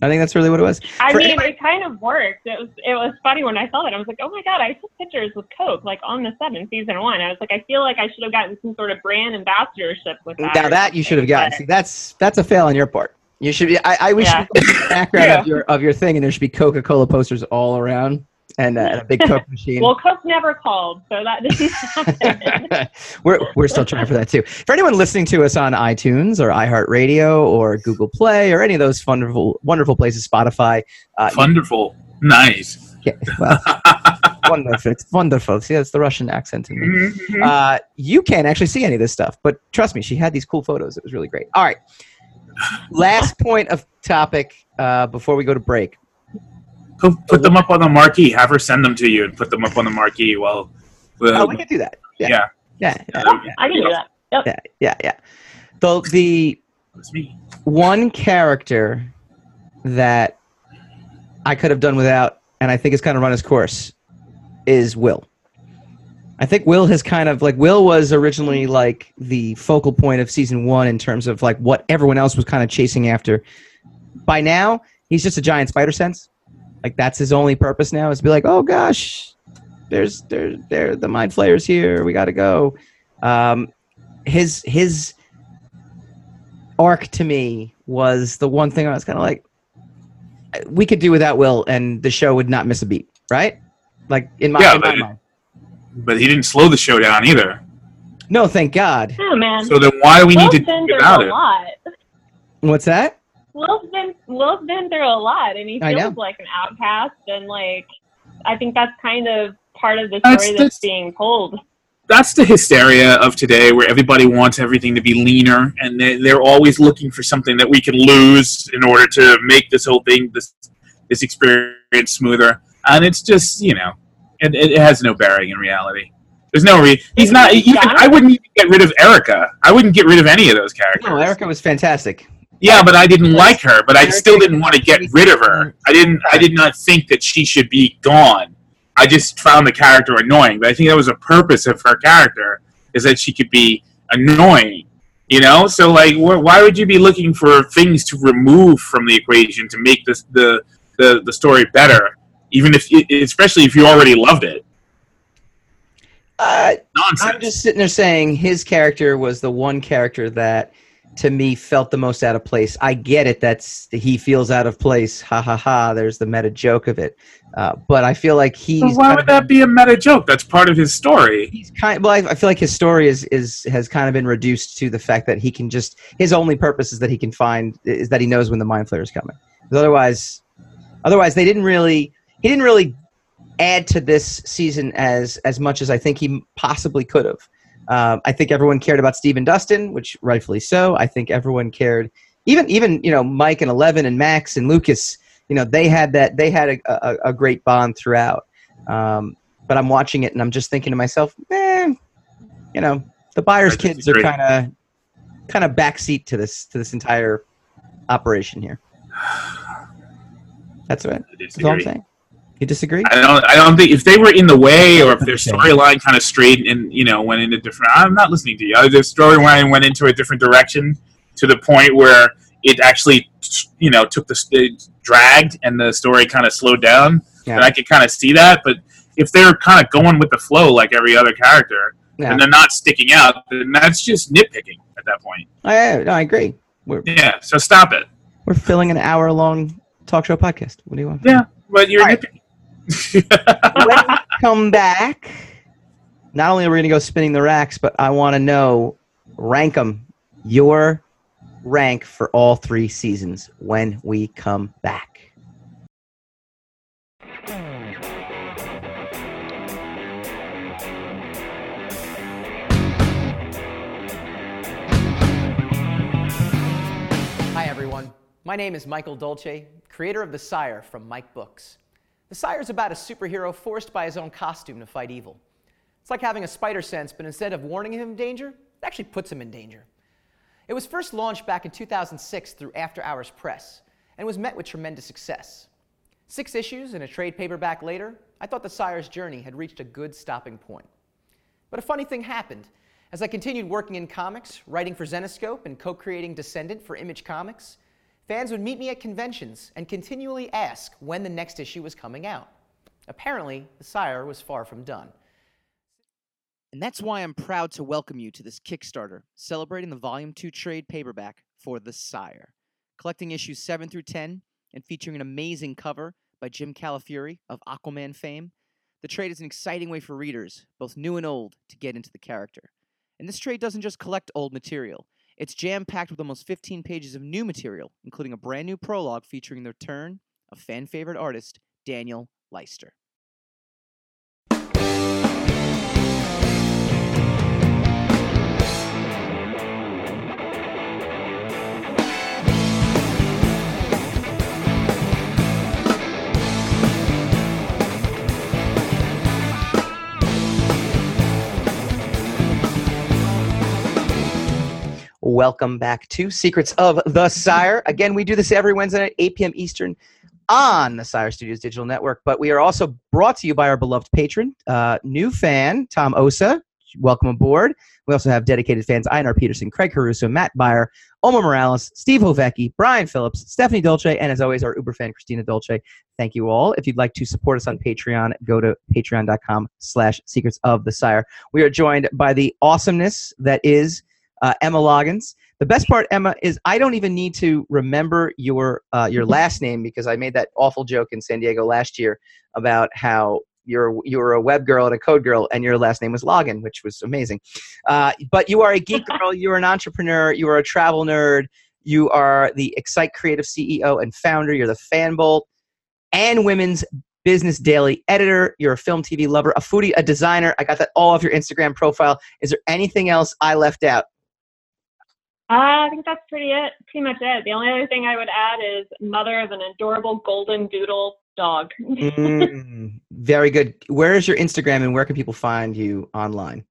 I think that's really what it was. I For mean, anybody- it kind of worked. It was it was funny when I saw it. I was like, oh my god, I took pictures with Coke like on the set in season one. I was like, I feel like I should have gotten some sort of brand ambassadorship with that. Now that you should have gotten. but- See, that's that's a fail on your part. You should be. I, I wish Yeah. background <laughs> Yeah. of your of your thing, and there should be Coca Cola posters all around. And, uh, and a big Coke machine. Well, Cook never called, so that didn't <laughs> happen. we're we're still trying for that too. For anyone listening to us on iTunes or iHeartRadio or Google Play or any of those wonderful wonderful places, Spotify. Uh, Wonderful. Nice. yeah, well, <laughs> wonderful. It's wonderful. See, that's the Russian accent in me. Mhm. Uh, you can't actually see any of this stuff, but trust me, she had these cool photos. It was really great. All right. Last point of topic uh, before we go to break. Put, put them up on the marquee. Have her send them to you and put them up on the marquee. Well, well Oh, we can do that. Yeah. yeah. Yeah. Yeah. Um, I can do that. Yep. Yeah. Yeah. yeah. The the one character that I could have done without, and I think has kind of run its course, is Will. I think Will has kind of like Will was originally like the focal point of season one in terms of like what everyone else was kind of chasing after. By now, he's just a giant spider sense. Like that's his only purpose now is to be like, oh gosh, there's there there the mind flayers here. We got to go. Um, his his arc to me was the one thing I was kind of like, we could do without Will, and the show would not miss a beat, right? Like in my, Yeah, in my but- mind. But he didn't slow the show down either. No, thank God. Oh man. So then why do we need to been do without a it? lot. What's that? Will's been Will's been through a lot, and he feels like an outcast. And like, I think that's kind of part of the That's- story that's- that's being told. That's the hysteria of today, where everybody wants everything to be leaner, and they, they're always looking for something that we can lose in order to make this whole thing, this this experience smoother. And it's just, you know, it, it has no bearing in reality. There's no re. He's not. Even, I wouldn't even get rid of Erica. I wouldn't get rid of any of those characters. No, Erica was fantastic. Yeah, but I didn't like her. But I still didn't want to get rid of her. I didn't. I did not think that she should be gone. I just found the character annoying. But I think that was a purpose of her character is that she could be annoying. You know, so like, wh- why would you be looking for things to remove from the equation to make this the the, the story better? Even if, especially if you already loved it. Uh, Nonsense. I'm just sitting there saying his character was the one character that, to me, felt the most out of place. I get it. That's he feels out of place. Ha ha ha. There's the meta joke of it. Uh, but I feel like he's But why would that be a meta joke? That's part of his story. he's kind well I, I feel like his story is is has kind of been reduced to the fact that he can just his only purpose is that he can find is that he knows when the mind flayer is coming otherwise otherwise they didn't really he didn't really add to this season as as much as i think he possibly could have um, i think everyone cared about Stephen dustin which rightfully so i think everyone cared even even you know mike and 11 and max and lucas you know they had that they had a, a, a great bond throughout um, but I'm watching it and I'm just thinking to myself, man, you know, the Byers' kids are kind of kind of backseat to this to this entire operation here. <sighs> That's what. That's all I'm saying. You disagree? I don't. I don't think if they were in the way, or if their storyline kind of straight and you know went in a different. I'm not listening to you. Uh, Their storyline went into a different direction to the point where it actually, you know, took the dragged and the story kind of slowed down. Yeah. And I could kind of see that. But if they're kind of going with the flow like every other character, Yeah. and they're not sticking out, then that's just nitpicking at that point. I, no, I agree. We're Yeah. So stop it. we're filling an hour long talk show podcast. What do you want? Yeah. But you're right. nitpicking. When we come back, not only are we going to go spinning the racks, but I want to know rank them, your rank for all three seasons when we come back. Hi, everyone. My name is Michael Dolce, creator of The Sire from Mike Books. The Sire is about a superhero forced by his own costume to fight evil. It's like having a spider sense, but instead of warning him of danger, it actually puts him in danger. It was first launched back in 2006 through After Hours Press and was met with tremendous success. Six issues and a trade paperback later, I thought The Sire's journey had reached a good stopping point. But a funny thing happened. As I continued working in comics, writing for Zenescope, and co creating Descendant for Image Comics, fans would meet me at conventions and continually ask when the next issue was coming out. Apparently, The Sire was far from done. And that's why I'm proud to welcome you to this Kickstarter celebrating the Volume 2 trade paperback for The Sire, collecting issues 7 through 10 and featuring an amazing cover by Jim Calafiore of Aquaman fame. The trade is an exciting way for readers, both new and old, to get into the character. And this trade doesn't just collect old material, it's jam packed with almost 15 pages of new material, including a brand new prologue featuring the return of fan favorite artist Daniel Leister. Welcome back to Secrets of the Sire. Again, we do this every Wednesday at 8 p.m. Eastern on the Sire Studios Digital Network. But we are also brought to you by our beloved patron, uh, new fan, Tom Osa. Welcome aboard. We also have dedicated fans Einar Peterson, Craig Caruso, Matt Byer, Omar Morales, Steve Hovecki, Brian Phillips, Stephanie Dolce, and as always, our Uber fan, Christina Dolce. Thank you all. If you'd like to support us on Patreon, go to patreon.com slash secrets of the sire. We are joined by the awesomeness that is uh, Emma Loggins. The best part, Emma, is I don't even need to remember your uh, your last <laughs> name because I made that awful joke in San Diego last year about how you're you were a web girl and a code girl, and your last name was Loggin, which was amazing. Uh, but you are a geek <laughs> girl. You are an entrepreneur. You are a travel nerd. You are the Excite Creative CEO and founder. You're the Fanbolt and Women's Business Daily editor. You're a film, TV lover, a foodie, a designer. I got that all off your Instagram profile. Is there anything else I left out? Uh, I think that's pretty it. Pretty much it. The only other thing I would add is mother of an adorable golden doodle dog. <laughs> Mm, very good. Where is your Instagram and where can people find you online?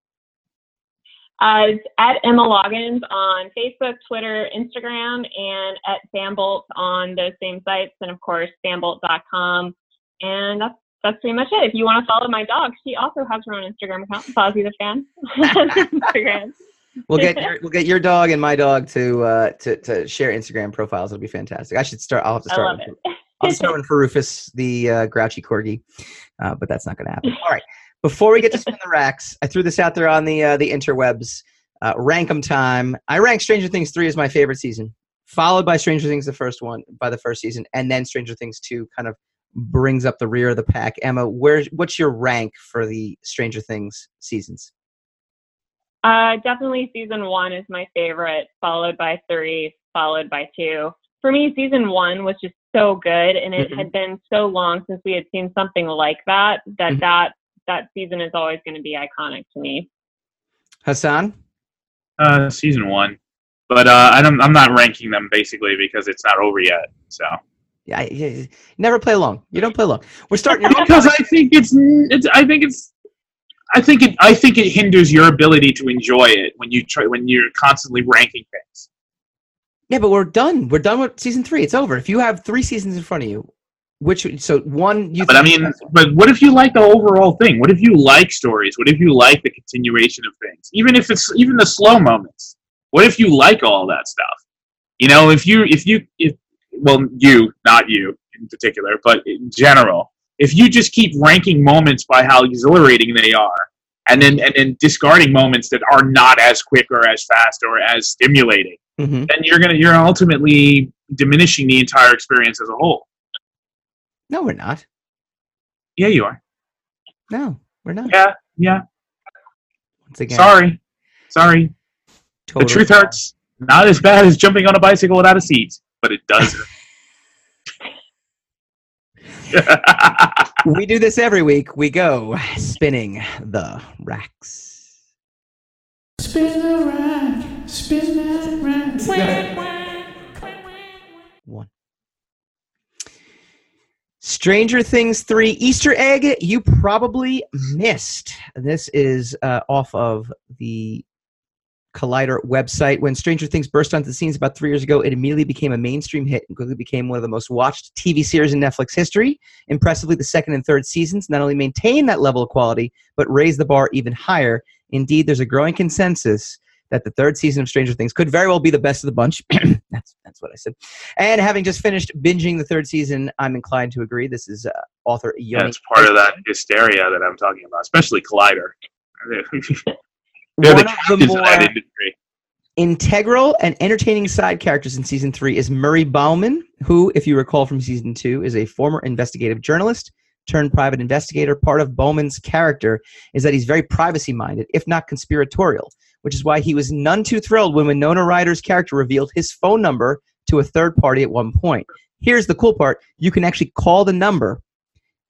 Uh, it's at Emma Loggins on Facebook, Twitter, Instagram, and at Fanbolt on those same sites, and of course fanbolt.com. And that's that's pretty much it. If you want to follow my dog, she also has her own Instagram account, Fozzie the Fan. <laughs> Instagram. We'll get your, we'll get your dog and my dog to uh, to to share Instagram profiles. It'll be fantastic. I should start. I'll have to I start. love with- it. I'll start for <laughs> Rufus, the uh, grouchy corgi, uh, but that's not going to happen. All right. Before we get to spin the racks, I threw this out there on the uh, the interwebs. Uh, rank 'em time. I rank Stranger Things three as my favorite season, followed by Stranger Things the first one by the first season, and then Stranger Things two kind of brings up the rear of the pack. Emma, where what's your rank for the Stranger Things seasons? Uh, definitely season one is my favorite, followed by three, followed by two. For me, season one was just so good, and it Mhm. had been so long since we had seen something like that that Mhm. that that season is always going to be iconic to me. Hassan. Uh, season one, but uh, I don't, I'm not ranking them basically because it's not over yet. So Yeah, I- yeah, you never play along. You don't play along. We're starting. <laughs> because I think it's, it's I think it's I think it I think it hinders your ability to enjoy it when you try when you're constantly ranking things. Yeah, but we're done. We're done with season three. It's over. If you have three seasons in front of you, which so one you. But I mean, but what if you like the overall thing? What if you like stories? What if you like the continuation of things? Even if it's even the slow moments. What if you like all that stuff? You know, if you if you if well you not you in particular, but in general, if you just keep ranking moments by how exhilarating they are, and then and then discarding moments that are not as quick or as fast or as stimulating, Mhm. then you're gonna you're ultimately diminishing the entire experience as a whole. No, we're not. Yeah, you are. No, we're not. Yeah, yeah. Once again, Sorry, sorry. total- The truth hurts. Not as bad as jumping on a bicycle without a seat, but it does. Hurt. <laughs> We do this every week. We go spinning the racks. Spin the rack, spin that rack. One. Stranger Things 3 Easter egg you probably missed. This is uh, off of the Collider website. When Stranger Things burst onto the scenes about three years ago, it immediately became a mainstream hit and quickly became one of the most watched TV series in Netflix history. Impressively, the second and third seasons not only maintained that level of quality, but raised the bar even higher. Indeed, there's a growing consensus that the third season of Stranger Things could very well be the best of the bunch. <clears throat> that's that's what I said. And having just finished binging the third season, I'm inclined to agree. This is uh, author Yoni. it's part of that hysteria that I'm talking about, especially Collider. <laughs> <laughs> They're One the of the of more industry. Integral and entertaining side characters in season three is Murray Bauman, who, if you recall from season two, is a former investigative journalist turned private investigator. Part of Bauman's character is that he's very privacy minded, if not conspiratorial, which is why he was none too thrilled when Winona Ryder's character revealed his phone number to a third party at one point. Here's the cool part you can actually call the number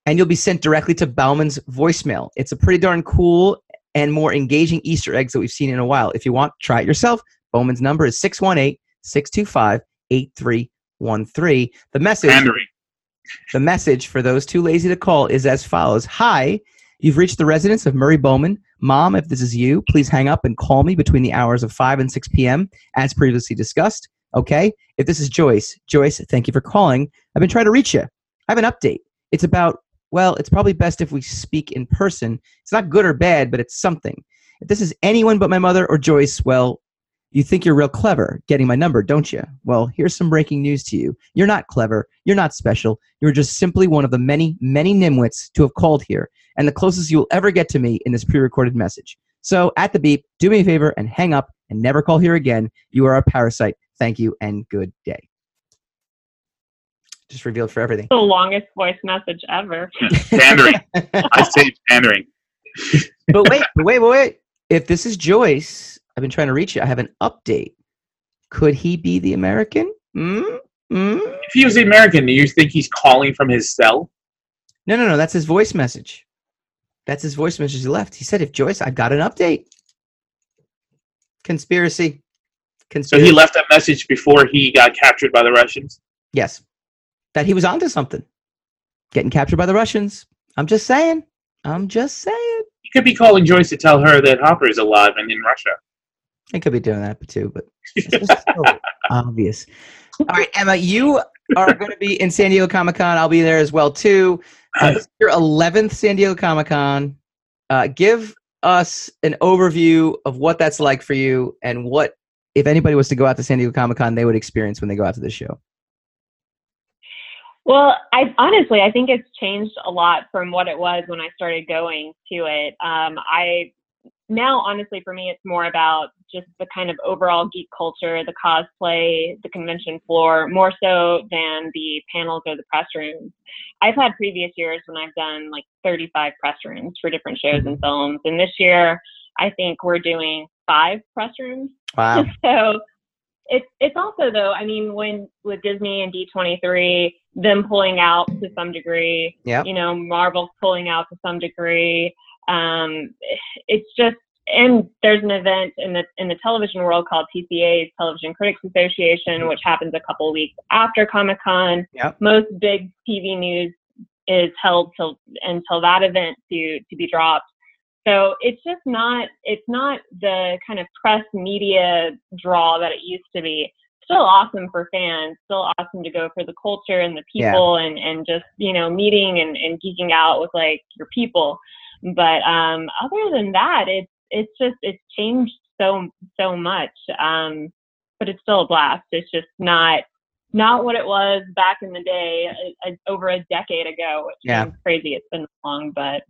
and you'll be sent directly to Bauman's voicemail. It's a pretty darn cool and more engaging Easter eggs that we've seen in a while. If you want, try it yourself. Bauman's number is 618 625 8313. The message. Pandering. The message for those too lazy to call is as follows Hi, you've reached the residence of Murray Bauman. Mom, if this is you, please hang up and call me between the hours of 5 and 6 p.m., as previously discussed. Okay? If this is Joyce, Joyce, thank you for calling. I've been trying to reach you. I have an update. It's about, well, it's probably best if we speak in person. It's not good or bad, but it's something. If this is anyone but my mother or Joyce, well, you think you're real clever getting my number, don't you? Well, here's some breaking news to you. You're not clever. You're not special. You're just simply one of the many, many nimwits to have called here, and the closest you'll ever get to me in this pre recorded message. So, at the beep, do me a favor and hang up and never call here again. You are a parasite. Thank you and good day. Just revealed for everything. the longest voice message ever. <laughs> Pandering. I <laughs> say pandering. but wait, but wait, but wait. If this is Joyce, I've been trying to reach you. I have an update. Could he be the American? Mm? Mm? If he was the American, do you think he's calling from his cell? No, no, no. That's his voice message. That's his voice message he left. He said, "If Joyce, I've got an update." Conspiracy. Conspiracy. So Conspiracy. he left that message before he got captured by the Russians. yes, that he was onto something. Getting captured by the Russians. I'm just saying. I'm just saying. He could be calling Joyce to tell her that Hopper is alive and in Russia. I could be doing that too, but <laughs> it's just so obvious. All right, Emma, you are going to be in San Diego Comic Con. I'll be there as well too. Uh, your 11th San Diego Comic Con. Uh, give us an overview of what that's like for you and what, if anybody was to go out to San Diego Comic Con, they would experience when they go out to this show. Well, I honestly, I think it's changed a lot from what it was when I started going to it. Um, I now, honestly, for me, it's more about just the kind of overall geek culture, the cosplay, the convention floor, more so than the panels or the press rooms. I've had previous years when I've done like 35 press rooms for different shows and films, and this year I think we're doing five press rooms. Wow. <laughs> so it's it's also though i mean when with disney and d23 them pulling out to some degree Yep. you know marvel pulling out to some degree um it's just and there's an event in the in the television world called TCA's Television Critics Association, which happens a couple weeks after Comic Con. Yep. Most big TV news is held till until that event to to be dropped. So it's just not it's not the kind of press media draw that it used to be. Still awesome for fans, still awesome to go for the culture and the Yeah. people and, and just, you know, meeting and, and geeking out with like your people. But um other than that it's it's just it's changed so so much. Um but it's still a blast. It's just not not what it was back in the day, uh, uh, over a decade ago, which Yeah. seems crazy. It's been long, but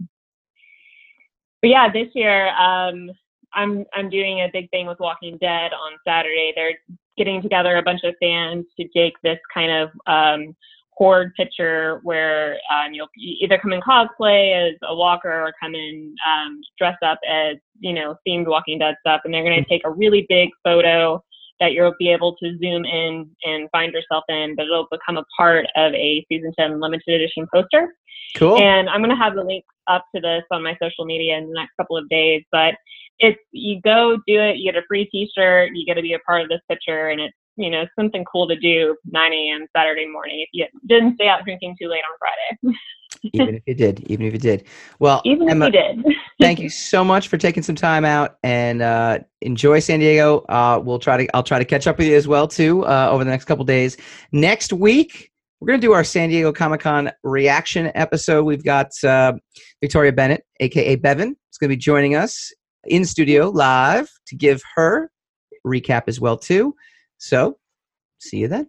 but yeah, this year um, I'm I'm doing a big thing with Walking Dead on Saturday. They're getting together a bunch of fans to take this kind of um, horde picture where um, you'll either come in cosplay as a walker or come in um, dressed up as you know themed Walking Dead stuff, and they're going to take a really big photo that you'll be able to zoom in and find yourself in, but it'll become a part of a season 10 limited edition poster. Cool. And I'm going to have the link up to this on my social media in the next couple of days. But it's you go do it, you get a free T-shirt, you get to be a part of this picture, and it's you know something cool to do 9 a.m. Saturday morning if you didn't stay out drinking too late on Friday. <laughs> even if you did, even if you did. Well, Even Emma, if you did. <laughs> thank you so much for taking some time out and uh, enjoy San Diego. Uh, we'll try to I'll try to catch up with you as well too uh, over the next couple days. Next week we're gonna do our San Diego Comic Con reaction episode. We've got uh, Victoria Bennett, aka Bevan, is gonna be joining us in studio live to give her recap as well too. So see you then.